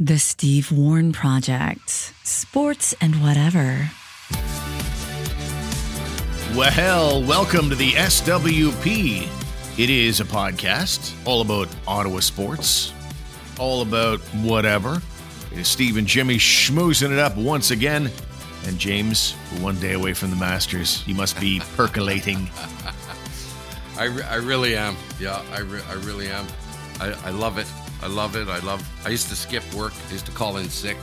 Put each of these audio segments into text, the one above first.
The Steve Warren Project. Sports and whatever. Well, welcome to the SWP. It is a podcast all about Ottawa sports, all about whatever. It is Steve and Jimmy schmoozing it up once again. And James, one day away from the Masters. You must be percolating. I, re- I really am. Yeah, I, re- I really am. I, I love it. I love it. I love. I used to skip work. I used to call in sick.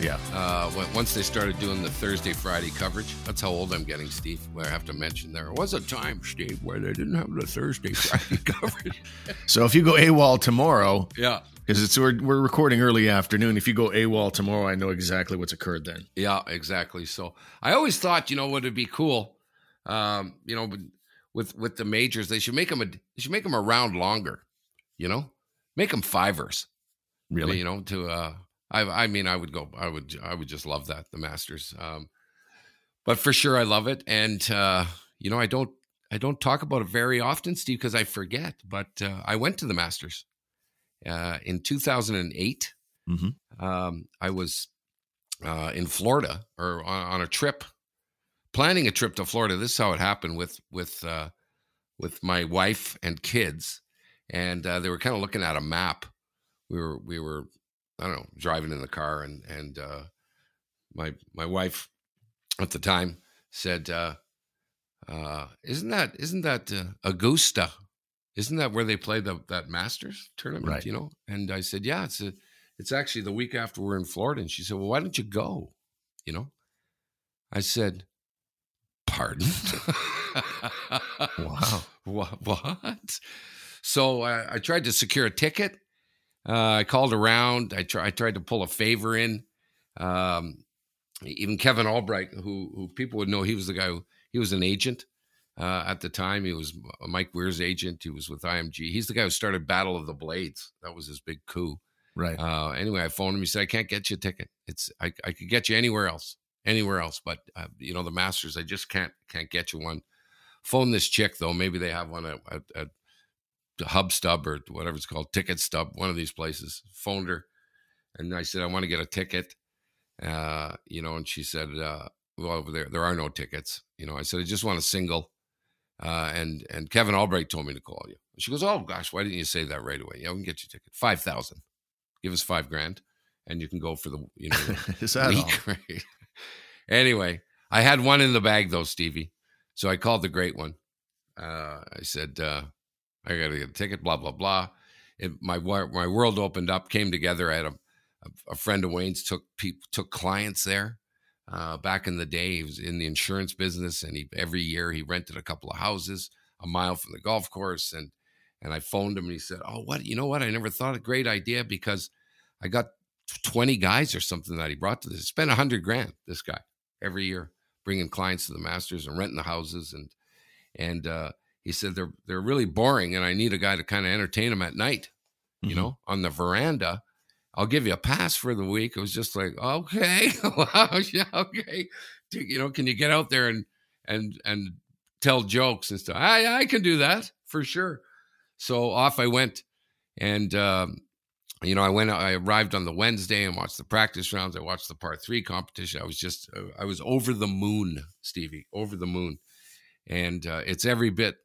Yeah. Uh, once they started doing the Thursday Friday coverage, that's how old I'm getting, Steve. Where I have to mention there was a time, Steve, where they didn't have the Thursday Friday coverage. So if you go AWOL tomorrow, yeah, because it's we're, we're recording early afternoon. If you go AWOL tomorrow, I know exactly what's occurred then. Yeah, exactly. So I always thought, you know, would it be cool, um, you know, with with the majors, they should make them a they should make them around longer, you know, make them fivers, Really? you know, to uh, I I mean, I would go, I would I would just love that the Masters, um, but for sure, I love it, and uh, you know, I don't I don't talk about it very often, Steve, because I forget. But uh, I went to the Masters uh, in 2008. Mm-hmm. Um, I was uh, in Florida or on, on, a trip, planning a trip to Florida. This is how it happened with with uh, with my wife and kids, and uh, they were kind of looking at a map. We were we were I don't know driving in the car, and and uh, my my wife at the time said, uh, uh, "Isn't that isn't that Augusta?" Isn't that where they play the, that Masters tournament? Right. You know, and I said, yeah, it's a, it's actually the week after we're in Florida. And she said, well, why don't you go? You know, I said, pardon? wow. What? what? So I, I, tried to secure a ticket. Uh, I called around. I, try, I tried to pull a favor in. Um, even Kevin Albright, who who people would know, he was the guy who he was an agent uh, at the time. He was Mike Weir's agent. He was with IMG. He's the guy who started Battle of the Blades. That was his big coup. Right. Uh, anyway, I phoned him. He said, "I can't get you a ticket. It's I, I could get you anywhere else, anywhere else, but uh, you know the Masters. I just can't can't get you one. Phone this chick though. Maybe they have one at, at, at Hub Stub or whatever it's called, Ticket Stub, one of these places. Phoned her, and I said, I want to get a ticket. Uh, you know, and she said, uh, well, over there there are no tickets. You know, I said, I just want a single. Uh, and and Kevin Albright told me to call you. She goes, "Oh gosh, why didn't you say that right away? Yeah, we can get you a ticket. Five thousand. Give us five grand, and you can go for the you know Is that week." Right? anyway, I had one in the bag though, Stevie. So I called the great one. Uh, I said, uh, "I got to get a ticket." Blah blah blah. It, my my world opened up, came together. I had a a friend of Wayne's took took clients there. Uh, back in the day, he was in the insurance business, and he every year he rented a couple of houses a mile from the golf course. And and I phoned him, and he said, "Oh, what? You know what? I never thought a great idea because I got twenty guys or something that he brought to this. Spent a hundred grand. This guy every year bringing clients to the Masters and renting the houses, and and uh, he said they're they're really boring, and I need a guy to kind of entertain them at night, you mm-hmm. know, on the veranda." I'll give you a pass for the week. It was just like, okay, wow, yeah, okay. You know, can you get out there and and and tell jokes and stuff? I I can do that for sure. So off I went, and um, you know, I went. I arrived on the Wednesday and watched the practice rounds. I watched the par three competition. I was just, uh, I was over the moon, Stevie, over the moon, and uh, it's every bit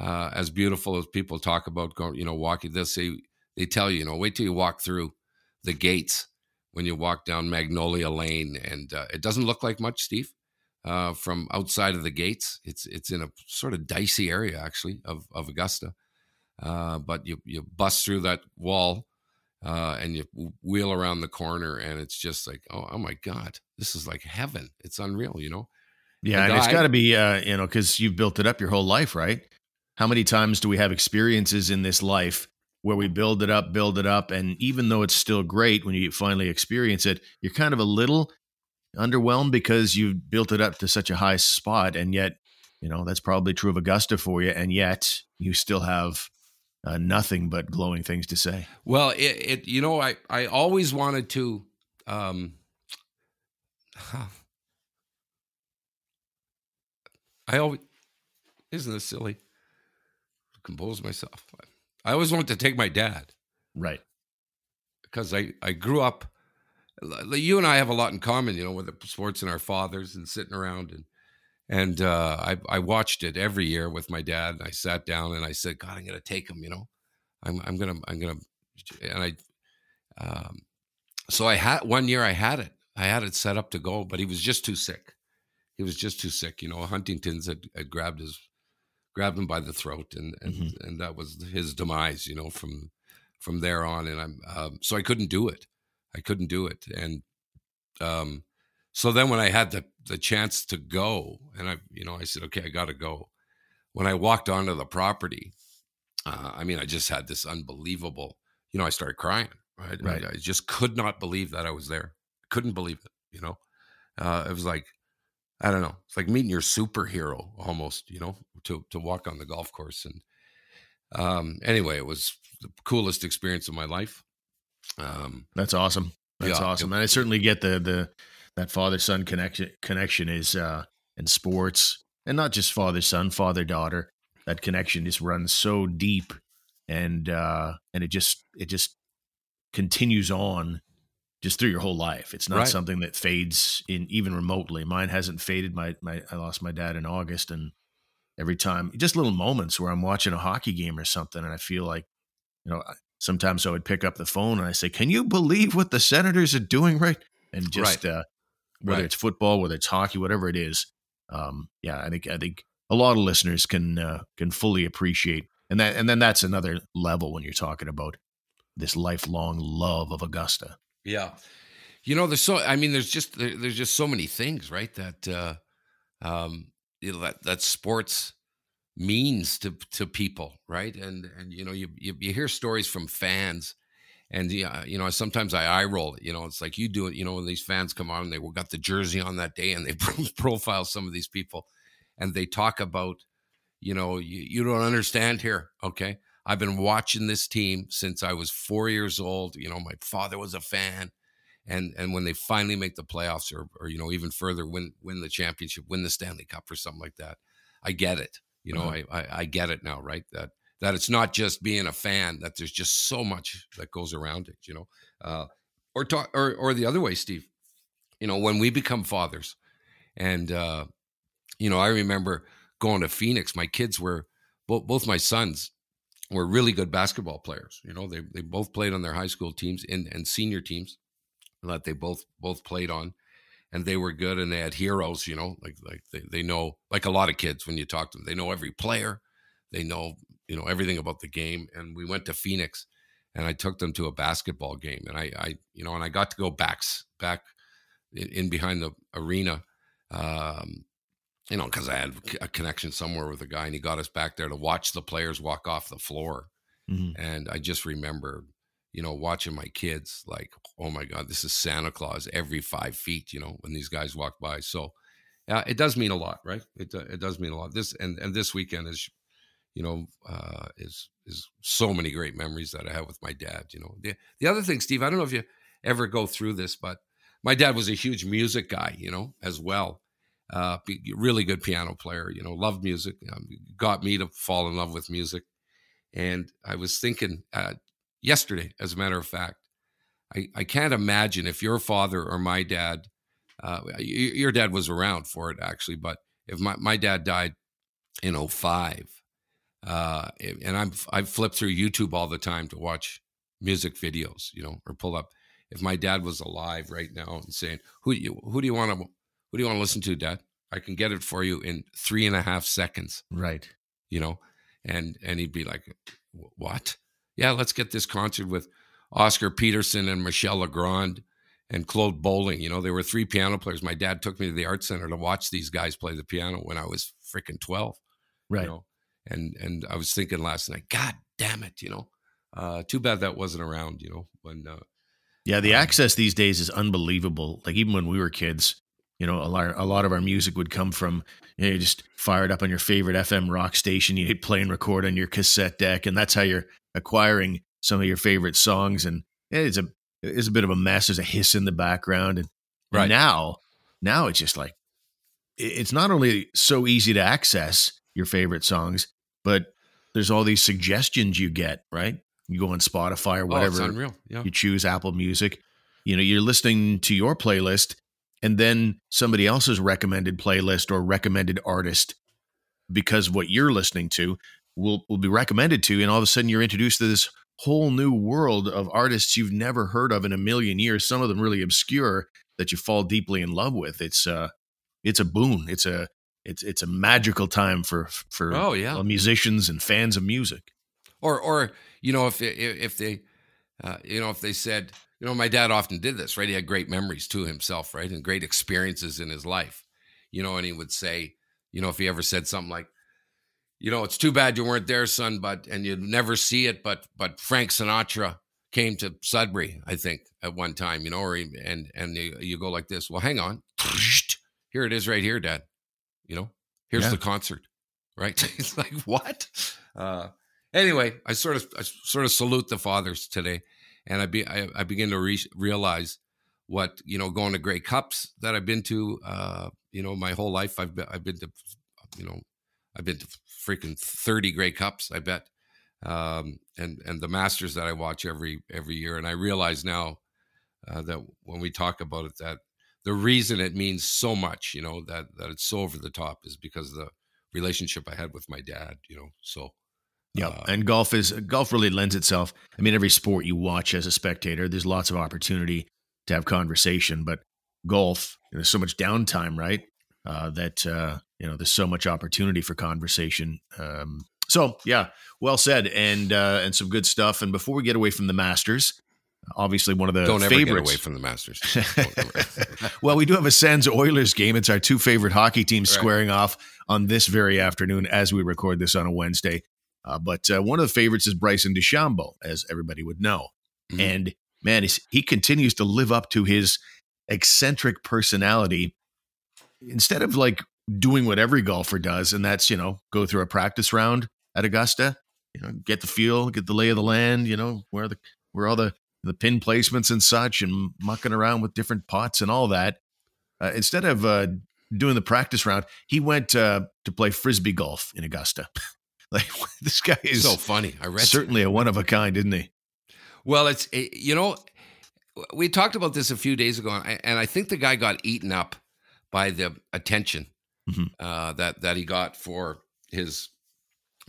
uh, as beautiful as people talk about going. You know, walking. this, say they tell you, you know, wait till you walk through the gates when you walk down Magnolia Lane, and uh, it doesn't look like much, Steve, uh, from outside of the gates. It's it's in a sort of dicey area actually of of Augusta, uh, but you you bust through that wall. Uh, and you wheel around the corner, and it's just like, oh, oh my God, this is like heaven. It's unreal, you know. Yeah, and, and it's got to be, uh, you know, because you've built it up your whole life, right? How many times do we have experiences in this life where we build it up, build it up. And even though it's still great when you finally experience it, you're kind of a little underwhelmed because you've built it up to such a high spot. And yet, you know, that's probably true of Augusta for you. And yet you still have uh, nothing but glowing things to say. Well, it, it, you know, I, I always wanted to, um, I always, isn't this silly? Compose myself. I always wanted to take my dad. Right. because I I grew up. You and I have a lot in common, you know, with the sports and our fathers and sitting around and and uh, I I watched it every year with my dad. And I sat down and I said, God, I'm going to take him. You know, I'm I'm gonna I'm gonna and I um, so I had one year I had it. I had it set up to go, but he was just too sick. He was just too sick. You know, Huntington's had, had grabbed his grabbed him by the throat, and and mm-hmm. and that was his demise. You know, from from there on, and I'm um, so I couldn't do it. I couldn't do it, and um, so then when I had the the chance to go, and I you know I said, okay, I got to go. When I walked onto the property, uh, I mean, I just had this unbelievable. You know, I started crying. Right, right. I, I just could not believe that I was there. Couldn't believe it. You know, uh, it was like I don't know. It's like meeting your superhero almost, you know, to to walk on the golf course. And um, anyway, it was the coolest experience of my life. Um, That's awesome. That's yeah, awesome. It, and I certainly get the the that father son connection connection is uh in sports and not just father son, father daughter. That connection just runs so deep and uh and it just it just continues on just through your whole life. It's not right. something that fades in even remotely. Mine hasn't faded. My my I lost my dad in August, and every time, just little moments where I'm watching a hockey game or something, and I feel like, you know, sometimes I would pick up the phone and I say, "Can you believe what the Senators are doing right?" And just right. uh, whether right. it's football, whether it's hockey, whatever it is, um, yeah, I think I think a lot of listeners can uh, can fully appreciate, and that and then that's another level when you're talking about this lifelong love of Augusta. Yeah. You know, there's so, I mean, there's just, there, there's just so many things, right? That, uh, um, you know, that, that sports means to, to people. Right. And, and, you know, you, you, you hear stories from fans and, yeah, you know, sometimes I eye roll you know, it's like you do it, you know, when these fans come on and they got the jersey on that day and they profile some of these people and they talk about, you know, you, you don't understand here. Okay. I've been watching this team since I was four years old. You know, my father was a fan, and and when they finally make the playoffs, or or you know even further, win win the championship, win the Stanley Cup, or something like that, I get it. You know, uh-huh. I, I I get it now, right? That that it's not just being a fan; that there's just so much that goes around it. You know, uh, or talk or or the other way, Steve. You know, when we become fathers, and uh, you know, I remember going to Phoenix. My kids were both both my sons were really good basketball players. You know, they they both played on their high school teams and, and senior teams that they both both played on. And they were good and they had heroes, you know, like like they, they know like a lot of kids when you talk to them, they know every player, they know, you know, everything about the game. And we went to Phoenix and I took them to a basketball game. And I, I you know, and I got to go backs back in, in behind the arena um, you know, because I had a connection somewhere with a guy, and he got us back there to watch the players walk off the floor. Mm-hmm. And I just remember, you know, watching my kids like, oh my God, this is Santa Claus every five feet, you know, when these guys walk by. So, yeah, it does mean a lot, right? It it does mean a lot. This and and this weekend is, you know, uh, is is so many great memories that I have with my dad. You know, the the other thing, Steve, I don't know if you ever go through this, but my dad was a huge music guy, you know, as well uh, really good piano player, you know, loved music, um, got me to fall in love with music. And I was thinking uh, yesterday, as a matter of fact, I, I can't imagine if your father or my dad, uh, your dad was around for it actually, but if my, my dad died in 05, uh, and I'm, I flip through YouTube all the time to watch music videos, you know, or pull up. If my dad was alive right now and saying, who you, who do you want to what do you want to listen to, Dad? I can get it for you in three and a half seconds. Right. You know, and and he'd be like, "What? Yeah, let's get this concert with Oscar Peterson and Michel Legrand and Claude Bolling. You know, there were three piano players. My dad took me to the art center to watch these guys play the piano when I was freaking twelve. Right. You know? And and I was thinking last night, God damn it, you know. Uh, too bad that wasn't around, you know, when uh, yeah, the um, access these days is unbelievable. Like even when we were kids, you know, a lot, a lot of our music would come from, you, know, just fired up on your favorite FM rock station, you hit play and record on your cassette deck, and that's how you're acquiring some of your favorite songs. And it's a, it's a bit of a mess. There's a hiss in the background, and, right. and now, now it's just like, it's not only so easy to access your favorite songs, but there's all these suggestions you get, right? You go on Spotify or Oh, whatever unreal. Yeah. you choose Apple Music. You know, you're listening to your playlist, and then somebody else's recommended playlist or recommended artist, because what you're listening to will will be recommended to, you, and all of a sudden you're introduced to this whole new world of artists you've never heard of in a million years. Some of them really obscure that you fall deeply in love with. It's uh, it's a boon. It's a it's it's a magical time for for Oh, yeah. uh, musicians and fans of music. or or you know if if they uh, you know if they said you know my dad often did this right? He had great memories to himself right? And great experiences in his life. You know and he would say you know if he ever said something like you know it's too bad you weren't there son but and you'd never see it but but frank sinatra came to sudbury i think at one time you know or he, and and you, you go like this well hang on. Here it is right here dad. You know here's Yeah. the concert right? It's like what? Uh anyway, I sort of I sort of salute the fathers today, and I be I, I begin to re- realize what you know going to Grey Cups that I've been to. Uh, you know, my whole life I've been I've been to you know I've been to freaking thirty Grey Cups. I bet, um, and and the Masters that I watch every every year, and I realize now uh, that when we talk about it that the reason it means so much, you know, that that it's so over the top is because of the relationship I had with my dad. You know, so. Yeah, Uh, and golf is golf really lends itself. I mean, every sport you watch as a spectator, there's lots of opportunity to have conversation, but golf, there's so much downtime, right? Uh, that uh, you know, there's so much opportunity for conversation. Um, so, yeah, well said, and uh, and some good stuff. And before we get away from the Masters, obviously one of the Don't ever favorites. get away from the Masters. Well, we do have a Sens Oilers game. It's our two favorite hockey teams Right. squaring off on this very afternoon as we record this on a Wednesday. Uh, but uh, one of the favorites is Bryson DeChambeau, as everybody would know. Mhm. And man, he's, he continues to live up to his eccentric personality. Instead of like doing what every golfer does, and that's, you know, go through a practice round at Augusta, you know, get the feel, get the lay of the land, you know, where the where all the the pin placements and such, and mucking around with different pots and all that. Uh, instead of uh, doing the practice round, he went uh, to play frisbee golf in Augusta. like this guy is so funny. I read certainly a one of a kind, isn't he? Well, it's eh, you know, we talked about this a few days ago, and I, think the guy got eaten up by the attention Mhm. uh, that that he got for his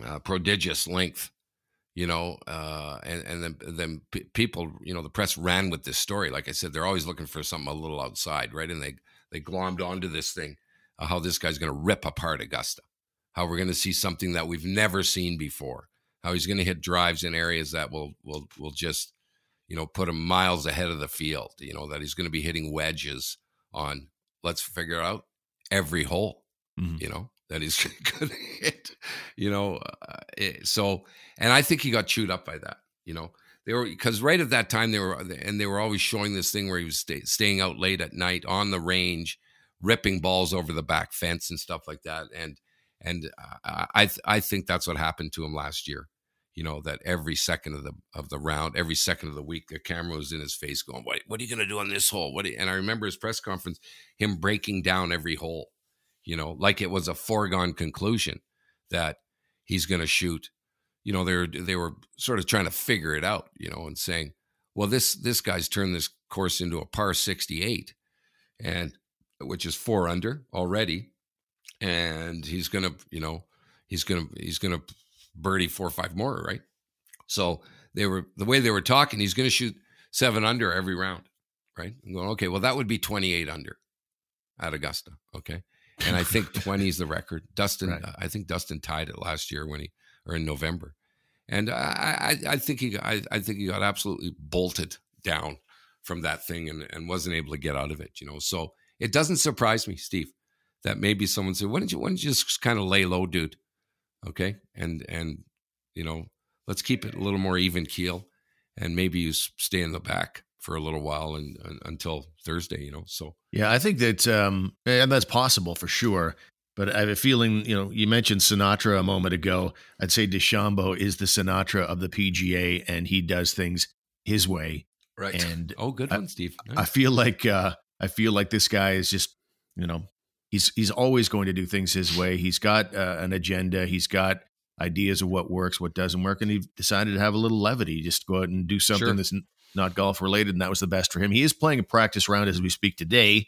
uh, prodigious length. You know, uh, and and then then p- people, you know, the press ran with this story. Like I said, they're always looking for something a little outside, right? And they they glommed onto this thing, uh, how this guy's going to rip apart Augusta, how we're going to see something that we've never seen before how he's going to hit drives in areas that will will will just you know put him miles ahead of the field you know that he's going to be hitting wedges on let's figure out every hole Mhm. you know that he's going to hit you know uh, it, so and i think he got chewed up by that you know they were because right at that time they were and they were always showing this thing where he was stay, staying out late at night on the range ripping balls over the back fence and stuff like that and and I I, I think that's what happened to him last year. You know that every second of the of the round, every second of the week, the camera was in his face, going, "What what are you going to do on this hole?" What? And I remember his press conference, him breaking down every hole. You know, like it was a foregone conclusion that he's going to shoot. You know, they were they were sort of trying to figure it out. You know, and saying, "Well, this this guy's turned this course into a par sixty eight, and which is four under already." And he's gonna, you know, he's gonna he's gonna birdie four or five more, right? So they were the way they were talking. He's gonna shoot seven under every round, right? I'm going okay. Well, that would be twenty eight under at Augusta, okay. And I think twenty is the record. Dustin, Right. I think Dustin tied it last year when he or in November, and I I, I think he I, I think he got absolutely bolted down from that thing and, and wasn't able to get out of it. You know, so it doesn't surprise me, Steve that maybe someone said, "Why don't you? Why don't you just kind of lay low, dude? Okay, and and you know, let's keep it a little more even keel, and maybe you stay in the back for a little while and, and until Thursday. You know, so Yeah, I think that um, and that's possible for sure. But I have a feeling, you know, you mentioned Sinatra a moment ago. I'd say DeChambeau is the Sinatra of the PGA, and he does things his way. right. And oh, good I- one, Steve. I feel like uh, I feel like this guy is just, you know, he's he's always going to do things his way. He's got uh, an agenda. He's got ideas of what works, what doesn't work, and he decided to have a little levity, just go out and do something Sure. that's not golf related, and that was the best for him. He is playing a practice round as we speak today.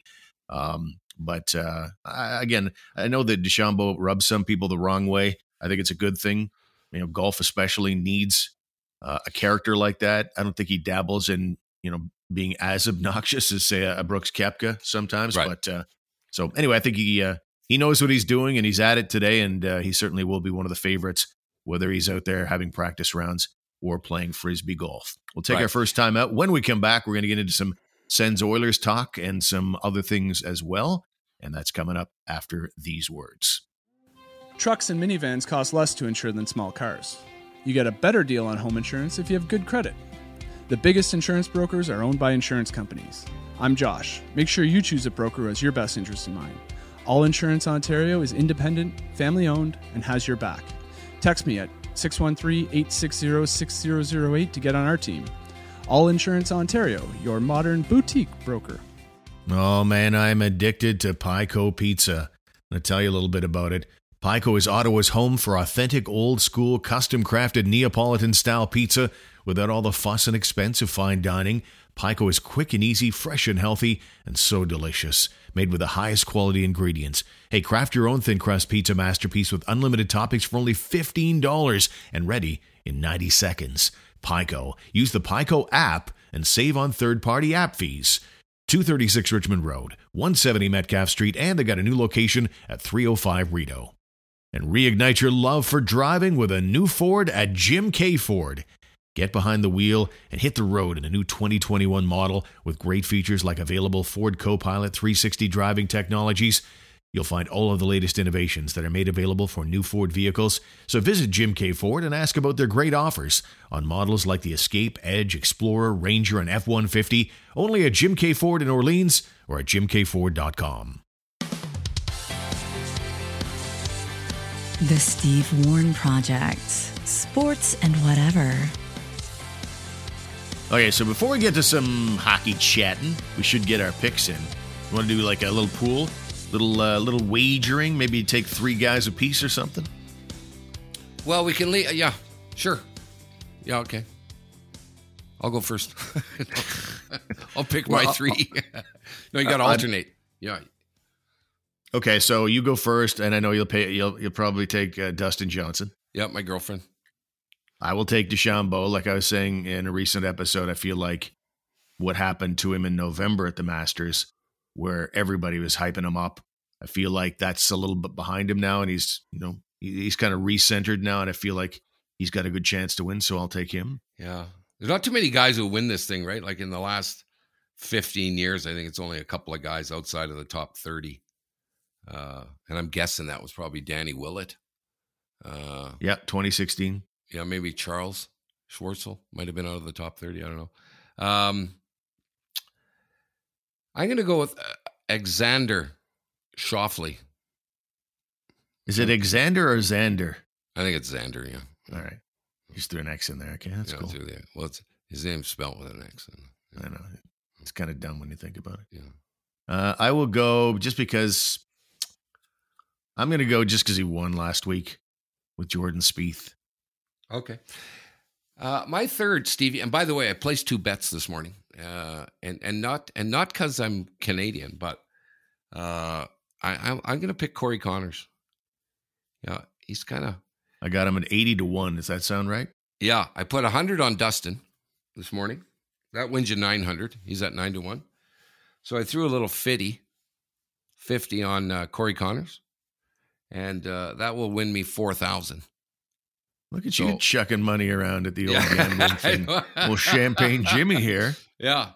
Um, but uh, I, again, I know that DeChambeau rubs some people the wrong way. I think it's a good thing. You know, golf especially needs uh, a character like that. I don't think he dabbles in you know being as obnoxious as say a, a Brooks Koepka sometimes. Right. But uh, so anyway, I think he uh, he knows what he's doing and he's at it today, and uh, he certainly will be one of the favorites, whether he's out there having practice rounds or playing frisbee golf. We'll take Right. our first time out. When we come back, we're going to get into some Sens Oilers talk and some other things as well, and that's coming up after these words. Trucks and minivans cost less to insure than small cars. You get a better deal on home insurance if you have good credit. The biggest insurance brokers are owned by insurance companies. I'm Josh. Make sure you choose a broker who has your best interest in mind. All Insurance Ontario is independent, family owned, and has your back. Text me at 613 860 6008 to get on our team. All Insurance Ontario, your modern boutique broker. Oh man, I'm addicted to Pico Pizza. I'm tell you a little bit about it. Pico is Ottawa's home for authentic, old school, custom crafted Neapolitan style pizza without all the fuss and expense of fine dining. Pico is quick and easy, fresh and healthy, and so delicious. Made with the highest quality ingredients. Hey, craft your own thin crust pizza masterpiece with unlimited toppings for only $15 and ready in 90 seconds. Pico. Use the Pico app and save on third party app fees. 236 Richmond Road, 170 Metcalfe Street, and they got a new location at 305 Rideau. And reignite your love for driving with a new Ford at Jim K. Ford. Get behind the wheel and hit the road in a new 2021 model with great features like available Ford Copilot 360 driving technologies. You'll find all of the latest innovations that are made available for new Ford vehicles. So visit Jim K. Ford and ask about their great offers on models like the Escape, Edge, Explorer, Ranger, and F 150, only at Jim K. Ford in Orleans or at jimkford.com. The Steve Warren Project. Sports and whatever. Okay, so before we get to some hockey chatting, we should get our picks in. You want to do like a little pool, little uh, little wagering? Maybe take three guys a piece or something. Well, we can leave. Yeah, sure. Yeah, okay. I'll go first. I'll pick my three. no, you got to alternate. Yeah. Okay, so you go first, and I know you'll pay. You'll you'll probably take uh, Dustin Johnson. Yeah, my girlfriend. I will take DeChambeau. Like I was saying in a recent episode, I feel like what happened to him in November at the Masters, where everybody was hyping him up. I feel like that's a little bit behind him now, and he's you know he's kind of recentered now, and I feel like he's got a good chance to win. So I'll take him. Yeah. There's not too many guys who win this thing, right? Like in the last 15 years, I think it's only a couple of guys outside of the top 30. Uh, and I'm guessing that was probably Danny Willett. Uh, Yeah, 2016. Yeah, maybe Charles Schwartzel might have been out of the top 30. I don't know. Um, I'm going to go with uh, Alexander Schauffele. Is it Xander or Xander? I think it's Xander, yeah. All right, just threw an X in there. Okay, that's yeah, cool. it's really- well, it's, his name's spelled with an X. I know it's kind of dumb when you think about it. Yeah. Uh, I will go just because I'm going to go just because he won last week with Jordan Spieth. Okay. Uh, my third, Stevie, and by the way, I placed two bets this morning, uh, and and not and not because I'm Canadian, but uh, I, I'm I'm going to pick Corey Conners. Yeah, he's kind of I got him at 80 to 1. Does that sound right? yeah. I put hundred on Dustin this morning. That wins you nine hundred. He's at nine to one. So I threw a little fifty, fifty on uh, Corey Conners, and uh, that will win me four thousand. Look at So- you chucking money around at the old gambling I thing. Well, Champagne Jimmy here. Yeah.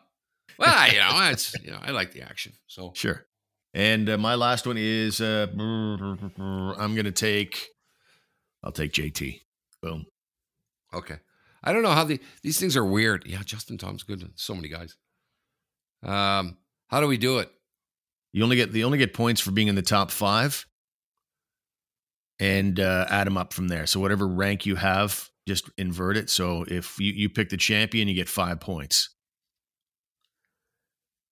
Well, you know, it's you know, I like the action. So Sure. And uh, my last one is uh, I'm going to take, I'll take JT. Boom. okay. I don't know how the these things are weird. Yeah, Justin Thomas good. So many guys. Um, how do we do it? You only get, you only get points for being in the top five and uh, add them up from there. So whatever rank you have, just invert it. So if you, you pick the champion, you get five points.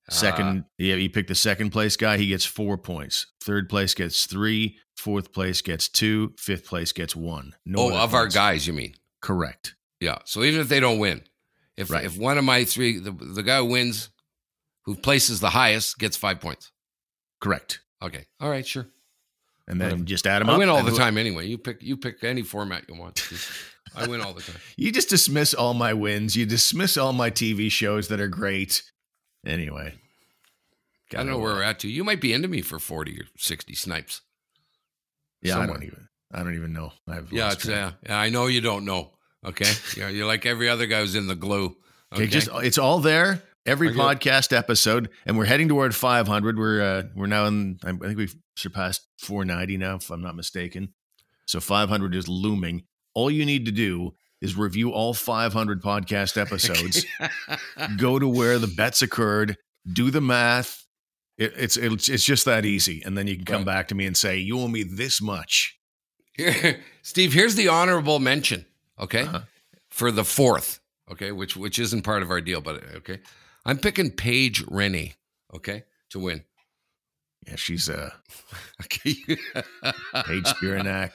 Second, yeah, you pick the second place guy, he gets four points. Third place gets three. Fourth place gets two. Fifth place gets one. No oh, of our guys, you mean? Correct. Yeah. So even if they don't win, if Right. if one of my three, the, the guy who wins, who places the highest, gets five points. Correct. Okay. All right. Sure. And then just add them up. I win all the time anyway. You pick you pick any format you want. Just- I win all the time. You just dismiss all my wins. You dismiss all my TV shows that are great. Anyway. I don't know where we're at to. You might be into me for 40 or 60 snipes. Yeah, I don't even. I don't even know. I've Yeah, it's, uh, yeah, I know you don't know. Okay. yeah, you're like every other guy who's in the glue. Okay, Okay. just it's all there. Every podcast episode, and we're heading toward 500. We're uh, we're now in. I think we've surpassed 490 now, if I'm not mistaken. So 500 is looming. All you need to do is review all 500 podcast episodes. go to where the bets occurred. Do the math. It, it's it's it's just that easy, and then you can come Right. back to me and say you owe me this much. Here, Steve, here's the honorable mention, okay, Uh-huh. for the fourth, okay, which which isn't part of our deal, but okay, I'm picking Paige Rennie, okay, to win. Yeah, she's a Okay, Paige Spiranak.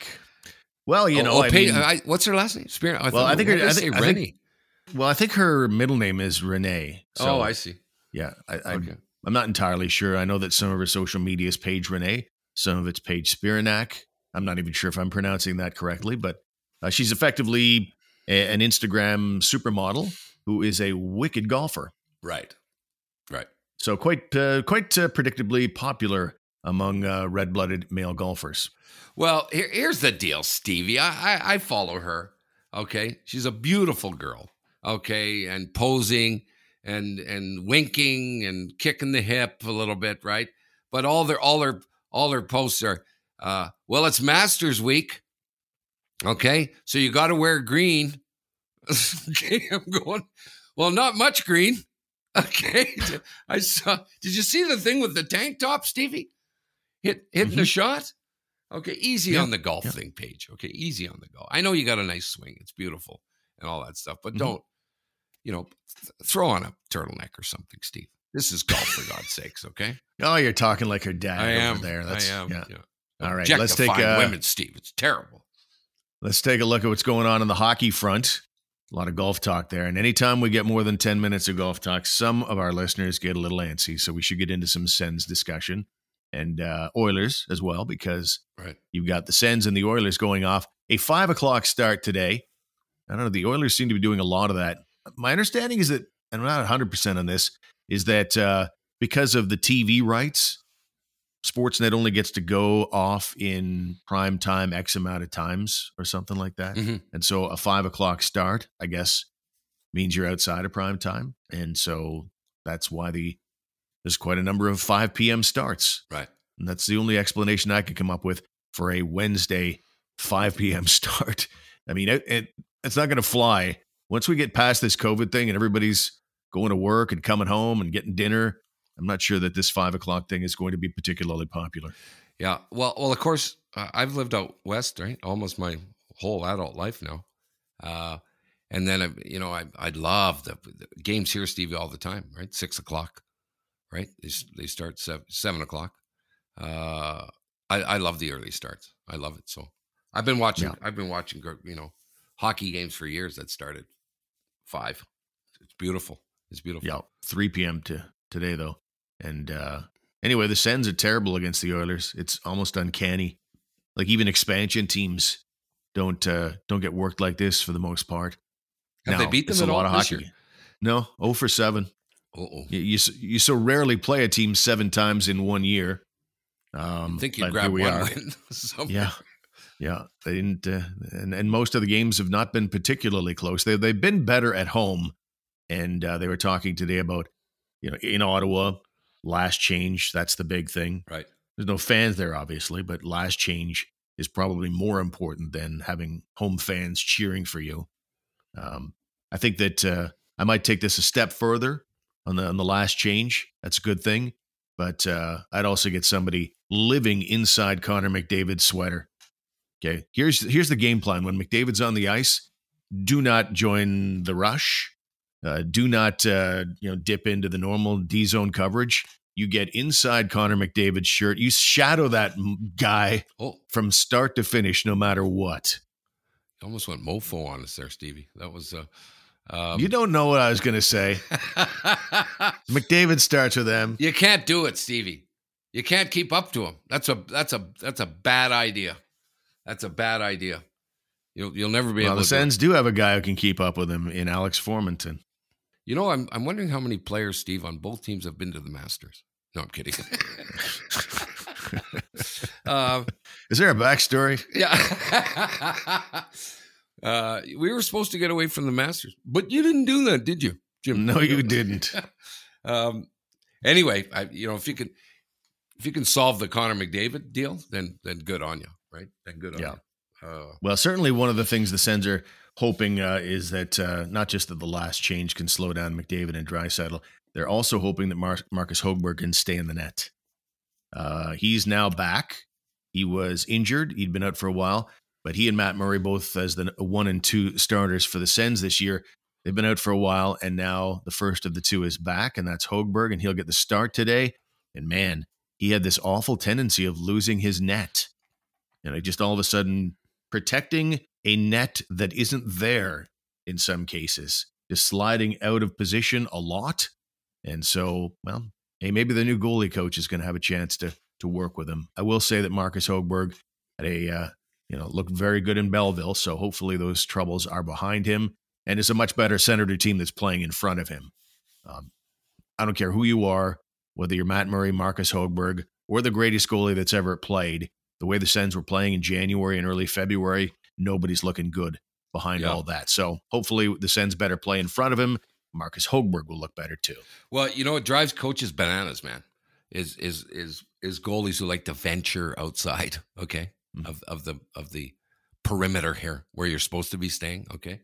Well, you Oh, know, oh, I Paige- mean, I- what's her last name? Spirit. Well, I think her- I think- I think- well, I think her middle name is Renee. So, oh, I see. yeah, I, I, Okay. I'm not entirely sure. I know that some of her social media is Paige Renee, some of it's Paige Spiranak. I'm not even sure if I'm pronouncing that correctly, but uh, she's effectively a, an Instagram supermodel who is a wicked golfer. Right. So quite uh, quite uh, predictably popular among uh, red-blooded male golfers. Well, here, here's the deal, Stevie. I, I I follow her. Okay, she's a beautiful girl. Okay, and posing and and winking and kicking the hip a little bit, right? But all their all their all their posts are, uh, well, it's Masters Week. Okay, so you got to wear green. okay, I'm going. Well, not much green. Okay, I saw. Did you see the thing with the tank top, Stevie? Hit hitting the shot. Okay, easy Yeah, on the golf yeah. thing, Paige. Okay, easy on the golf. I know you got a nice swing; it's beautiful and all that stuff. But Mhm. don't, you know, th- throw on a turtleneck or something, Steve. This is golf for God's sakes. Okay, Oh, you're talking like her dad I over am there. That's, I am. Yeah. Yeah. All right, let's take, uh, women, Steve. It's terrible. Let's take a look at what's going on in the hockey front. A lot of golf talk there. And anytime we get more than 10 minutes of golf talk, some of our listeners get a little antsy. So we should get into some Sens discussion and uh, Oilers as well, because Right. you've got the Sens and the Oilers going off. A five o'clock start today. I don't know. The Oilers seem to be doing a lot of that. My understanding is that, and I'm not 100% on this, is that uh, because of the TV rights, Sportsnet only gets to go off in prime time X amount of times or something like that. Mhm. And so a five o'clock start, I guess, means you're outside of prime time. And so that's why the there's quite a number of 5 p.m. starts. Right. And that's the only explanation I could come up with for a Wednesday 5 p.m. start. I mean, it, it it's not going to fly. Once we get past this COVID thing and everybody's going to work and coming home and getting dinner, I'm not sure that this five o'clock thing is going to be particularly popular. Yeah. Well, well, of course, uh, I've lived out west, right? Almost my whole adult life now. Uh, and then, I, you know, I I love the, the games here, Stevie, all the time, right? Six o'clock, right? They they start seven, seven o'clock. Uh, I I love the early starts. I love it. So I've been watching. Yeah. I've been watching, you know, hockey games for years that started five. It's beautiful. It's beautiful. Yeah, 3 p.m. to today though. And uh anyway, the Sens are terrible against the Oilers. It's almost uncanny. Like even expansion teams don't uh don't get worked like this for the most part. Have they beat them at a lot of this hockey. year? No, 0 for 7. Uh-oh. You, you you so rarely play a team seven times in one year. Um, I think you'd grab one are. win. somewhere. Yeah, yeah. They didn't, uh, and and most of the games have not been particularly close. They they've been better at home, and uh, they were talking today about you know in Ottawa, last change. That's the big thing. Right. There's no fans there, obviously, but last change is probably more important than having home fans cheering for you. Um, I think that uh, I might take this a step further on the on the last change. That's a good thing, but uh, I'd also get somebody living inside Connor McDavid's sweater. Okay, here's here's the game plan. When McDavid's on the ice, do not join the rush. Uh, do not uh, you know dip into the normal D zone coverage. You get inside Connor McDavid's shirt. You shadow that guy Oh, from start to finish, no matter what. you almost went mofo on us there, Stevie. That was. Uh, um, you don't know what I was going to say. McDavid starts with M. you can't do it, Stevie. You can't keep up to him. That's a that's a that's a bad idea. That's a bad idea. You'll you'll never be Well, able the to. do. Sens do have a guy who can keep up with him in Alex Formenton. You know, I'm I'm wondering how many players, Steve, on both teams have been to the Masters. No, I'm kidding. uh, Is there a backstory? yeah. uh, we were supposed to get away from the Masters, but you didn't do that, did you, Jim? No, you didn't. um, anyway, I, you know, if you can, if you can solve the Connor McDavid deal, then then good on you, right? Then good on Yeah. you. Uh, Well, certainly one of the things the Sens are hoping uh, is that uh, not just that the last change can slow down McDavid and Draisaitl, they're also hoping that Mar- Marcus Hogberg can stay in the net. Uh, he's now back. He was injured. He'd been out for a while, but he and Matt Murray, both as the one and two starters for the Sens this year, they've been out for a while, and now the first of the two is back, and that's Hogberg, and he'll get the start today. And man, he had this awful tendency of losing his net. And I just all of a sudden protecting a net that isn't there in some cases, just sliding out of position a lot. And so, well, hey, maybe the new goalie coach is going to have a chance to to work with him. I will say that Marcus Hogberg had a uh, you know looked very good in Belleville, so hopefully those troubles are behind him, and it's a much better Senator team that's playing in front of him. Um, I don't care who you are, whether you're Matt Murray, Marcus Hogberg, or the greatest goalie that's ever played. The way the Sens were playing in January and early February, nobody's looking good behind Yeah. all that. So hopefully the Sens better play in front of him. Marcus Hogberg will look better too. Well, you know what drives coaches bananas, man, is is is is goalies who like to venture outside, okay, Mhm. of of the of the perimeter here where you're supposed to be staying, okay.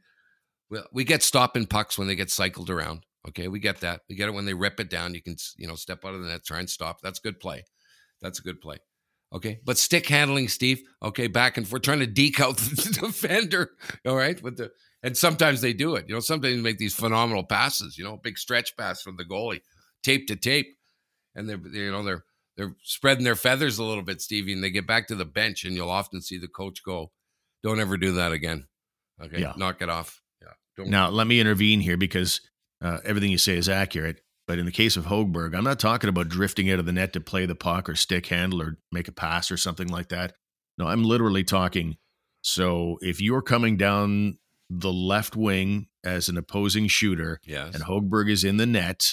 Well, we get stopping pucks when they get cycled around, okay. We get that. We get it when they rip it down. You can you know step out of the net, try and stop. That's good play. That's a good play. Okay, but stick handling, Steve. Okay, back and forth, trying to deke out the defender. All right, with the and sometimes they do it. You know, sometimes they make these phenomenal passes. You know, big stretch pass from the goalie, tape to tape, and they're you know they're they're spreading their feathers a little bit, Stevie, and they get back to the bench, and you'll often see the coach go, "Don't ever do that again." Okay, Yeah. knock it off. Yeah, don't. Now, let me intervene here because uh, everything you say is accurate. But in the case of Hogberg, I'm not talking about drifting out of the net to play the puck or stick handle or make a pass or something like that. No, I'm literally talking. So if you're coming down the left wing as an opposing shooter Yes. and Hogberg is in the net,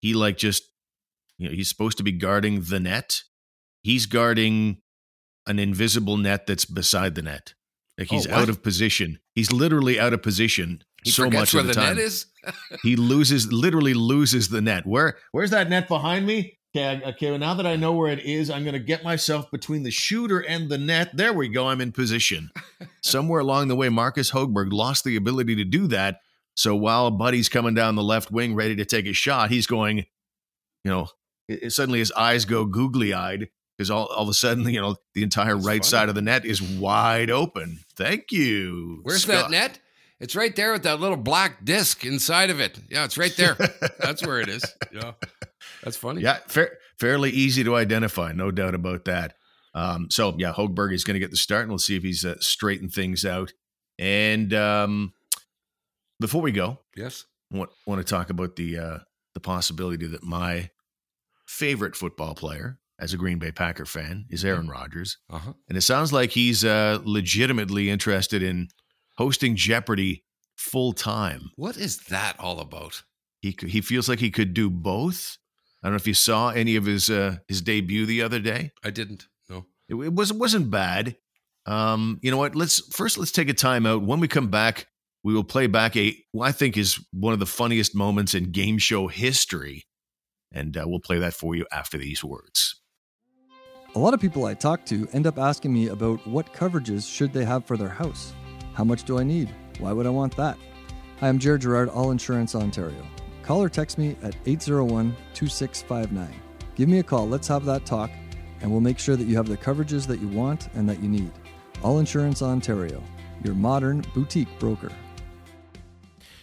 he like just, you know, he's supposed to be guarding the net. He's guarding an invisible net that's beside the net. Like oh, he's Oh, out of position. He's literally out of position he so much where of the, the time. net is. He loses, literally loses the net. Where, where's that net behind me? Okay, okay. Well, now that I know where it is, I'm going to get myself between the shooter and the net. There we go. I'm in position. Somewhere along the way, Marcus Hogberg lost the ability to do that. So while Buddy's coming down the left wing, ready to take a shot, he's going. You know, it, suddenly his eyes go googly eyed because all, all of a sudden, you know, the entire That's right funny. side of the net is wide open. Thank you. Where's Scott. that net? It's right there with that little black disc inside of it. Yeah, it's right there. That's where it is. Yeah, that's funny. Yeah, fair, fairly easy to identify, no doubt about that. Um, so yeah, Hogberg is going to get the start, and we'll see if he's uh, straightened things out. And um, before we go, Yes. want want to talk about the uh, the possibility that my favorite football player, as a Green Bay Packer fan, is Aaron Rodgers, Uh huh. and it sounds like he's uh, legitimately interested in hosting Jeopardy full time. What is that all about? He he feels like he could do both. I don't know if you saw any of his uh, his debut the other day. I didn't. No. It, it was wasn't bad. Um, you know what? Let's first let's take a time out. When we come back, we will play back a what I think is one of the funniest moments in game show history, and uh, we'll play that for you after these words. A lot of people I talk to end up asking me about what coverages should they have for their house. How much do I need? Why would I want that? Hi, I'm Jared Gerard, All Insurance Ontario. Call or text me at 801 2659. Give me a call, let's have that talk, and we'll make sure that you have the coverages that you want and that you need. All Insurance Ontario, your modern boutique broker.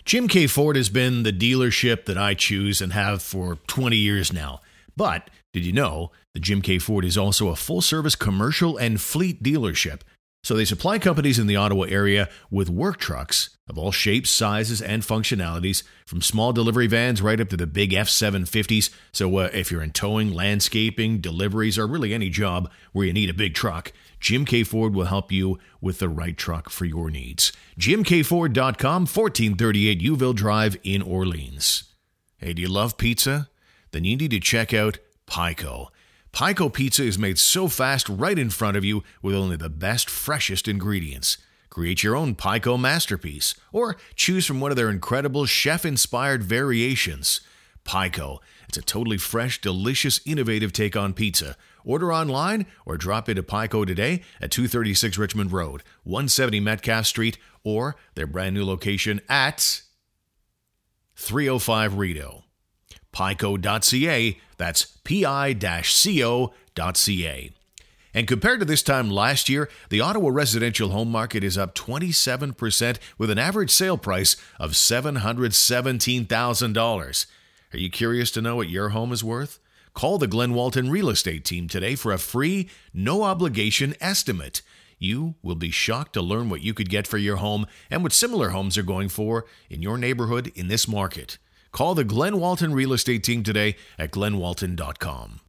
Jim K. Ford has been the dealership that I choose and have for 20 years now. But did you know that Jim K. Ford is also a full service commercial and fleet dealership? So they supply companies in the Ottawa area with work trucks of all shapes, sizes, and functionalities, from small delivery vans right up to the big F 750s. So uh, if you're in towing, landscaping, deliveries, or really any job where you need a big truck, Jim K. Ford will help you with the right truck for your needs. JimKFord.com, 1438 Youville Drive in Orleans. Hey, do you love pizza? Then you need to check out Pico. Pico Pizza is made so fast right in front of you with only the best, freshest ingredients. Create your own Pico masterpiece or choose from one of their incredible chef inspired variations. Pico, it's a totally fresh, delicious, innovative take on pizza. Order online or drop into Pico today at 236 Richmond Road, 170 Metcalfe Street, or their brand new location at 305 Rideau. Pico.ca, that's pi-co.ca. And compared to this time last year, the Ottawa residential home market is up 27% with an average sale price of $717,000. Are you curious to know what your home is worth? Call the Glen Walton Real Estate Team today for a free, no obligation estimate. You will be shocked to learn what you could get for your home and what similar homes are going for in your neighborhood in this market. Call the Glen Walton Real Estate Team today at glenwalton.com.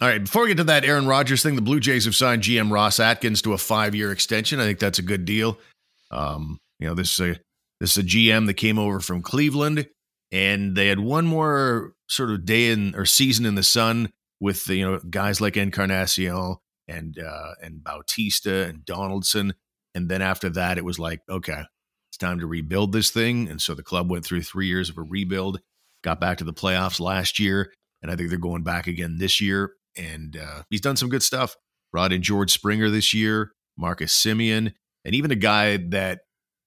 All right, before we get to that Aaron Rodgers thing, the Blue Jays have signed GM Ross Atkins to a five-year extension. I think that's a good deal. Um, you know, this is a this is a GM that came over from Cleveland, and they had one more sort of day in or season in the sun with the, you know guys like Encarnacion and uh, and Bautista and Donaldson, and then after that, it was like, okay, time to rebuild this thing. And so the club went through three years of a rebuild, got back to the playoffs last year, and I think they're going back again this year and uh, he's done some good stuff. Brought in George Springer this year, Marcus Semien, and even a guy that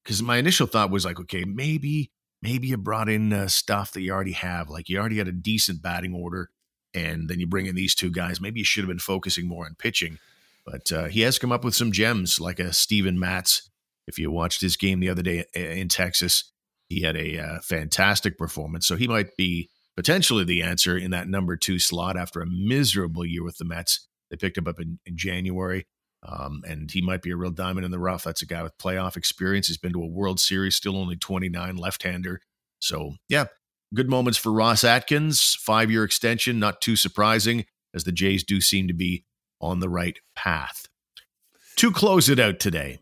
because my initial thought was like, okay, maybe maybe you brought in uh, stuff that you already have, like you already had a decent batting order, and then you bring in these two guys. Maybe you should have been focusing more on pitching, but uh, he has come up with some gems like a Steven Matz. If you watched his game the other day in Texas, he had a uh, fantastic performance. So he might be potentially the answer in that number two slot after a miserable year with the Mets. They picked him up in, in January, um, and he might be a real diamond in the rough. That's a guy with playoff experience. He's been to a World Series, still only 29, left hander. So, yeah, good moments for Ross Atkins. Five year extension, not too surprising, as the Jays do seem to be on the right path. To close it out today,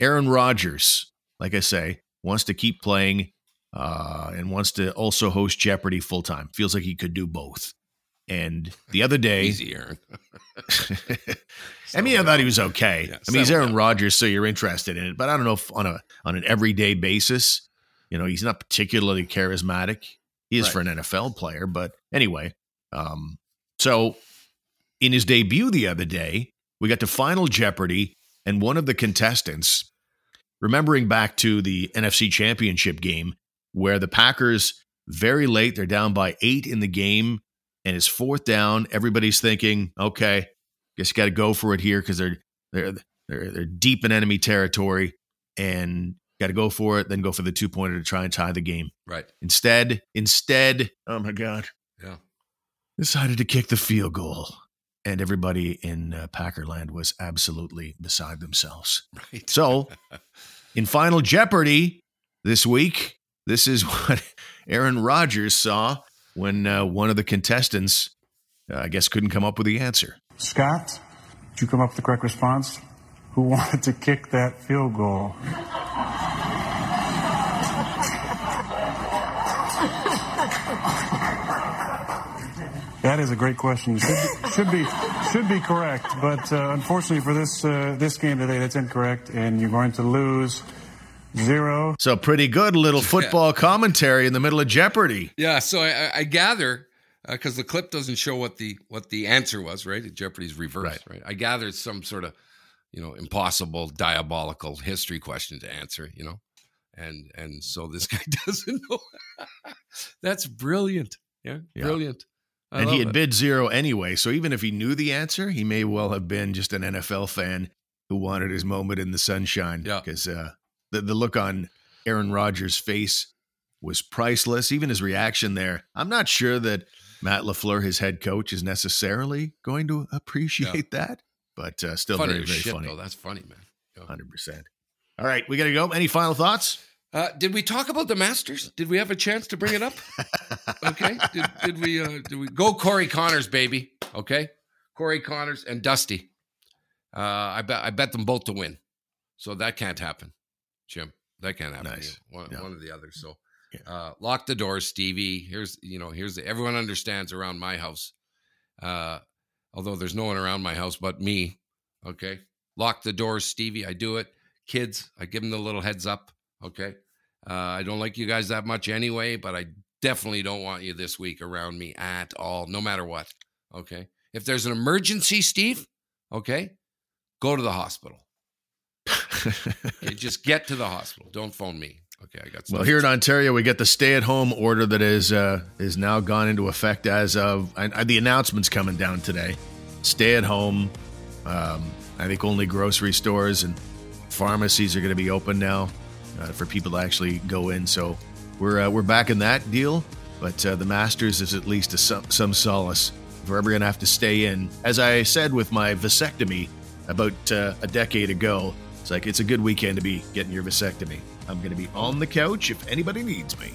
Aaron Rodgers, like I say, wants to keep playing uh, and wants to also host Jeopardy full time. Feels like he could do both. And the other day, Easy, Aaron. I mean, I thought he was okay. Yeah, I mean, he's Aaron. Rodgers, so you're interested in it. But I don't know if on a on an everyday basis, you know, he's not particularly charismatic. He is Right. for an NFL player, but anyway. Um, so in his debut the other day, we got to Final Jeopardy, and one of the contestants, remembering back to the NFC Championship game, where the Packers very late, they're down by eight in the game, and it's fourth down. Everybody's thinking, okay, guess you got to go for it here because they're they're they're they're deep in enemy territory, and got to go for it. Then go for the two pointer to try and tie the game. Right. Instead, instead, oh my god, Yeah. decided to kick the field goal, and everybody in uh, Packerland was absolutely beside themselves. Right. So, in Final Jeopardy this week, this is what Aaron Rodgers saw when uh, one of the contestants, uh, I guess, couldn't come up with the answer. Scott, did you come up with the correct response? Who wanted to kick that field goal? That is a great question. Should be should be, should be correct, but uh, unfortunately for this uh, this game today, that's incorrect, and you're going to lose zero So, pretty good little football commentary in the middle of Jeopardy. Yeah. So I, I- I gather because the clip doesn't show what the what the answer was, right? Jeopardy's reverse, right? I gather it's some sort of you know impossible, diabolical history question to answer, you know, and and so this guy doesn't know. That's brilliant. Yeah, Yeah. brilliant. I and he had it. bid zero anyway. So, even if he knew the answer, he may well have been just an NFL fan who wanted his moment in the sunshine. Yeah. Because uh, the, the look on Aaron Rodgers' face was priceless. Even his reaction there. I'm not sure that Matt LaFleur, his head coach, is necessarily going to appreciate that, but uh, still funny very, very shit, funny. though. That's funny, man. Yeah. 100%. All right, we got to go. Any final thoughts? Uh, did we talk about the Masters? Did we have a chance to bring it up? okay. Did, did we? Uh, did we go Corey Conners, baby? Okay, Corey Conners and Dusty. Uh, I bet I bet them both to win, so that can't happen, Jim. That can't happen. Nice. One, No. one of the others. So, Yeah. uh, lock the doors, Stevie. Here's you know here's the, everyone understands around my house. Uh, although there's no one around my house but me. Okay, lock the doors, Stevie. I do it. Kids, I give them the little heads up. Okay. Uh, I don't like you guys that much anyway, but I definitely don't want you this week around me at all, no matter what. Okay. If there's an emergency, Steve, okay, go to the hospital. Okay, just get to the hospital. Don't phone me. Okay, I got. Well, here in Ontario, we get the stay-at-home order that is uh, is now gone into effect as of and, uh, the announcements coming down today. Stay at home. Um, I think only grocery stores and pharmacies are going to be open now uh, for people to actually go in. So we're uh, we're back in that deal, but uh, the Masters is at least a, some, some solace. If we're ever going to have to stay in, as I said with my vasectomy about uh, a decade ago, it's like it's a good weekend to be getting your vasectomy. I'm going to be on the couch if anybody needs me.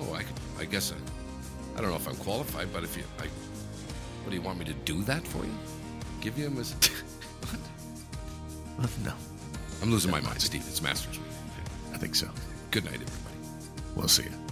Oh, I, could- I guess I, I don't know if I'm qualified, but if you, I, what do you want me to do that for you? Give you a as. what? No, I'm losing my mind, Steve. It's Masters week. I think so. Good night, everybody. We'll see you.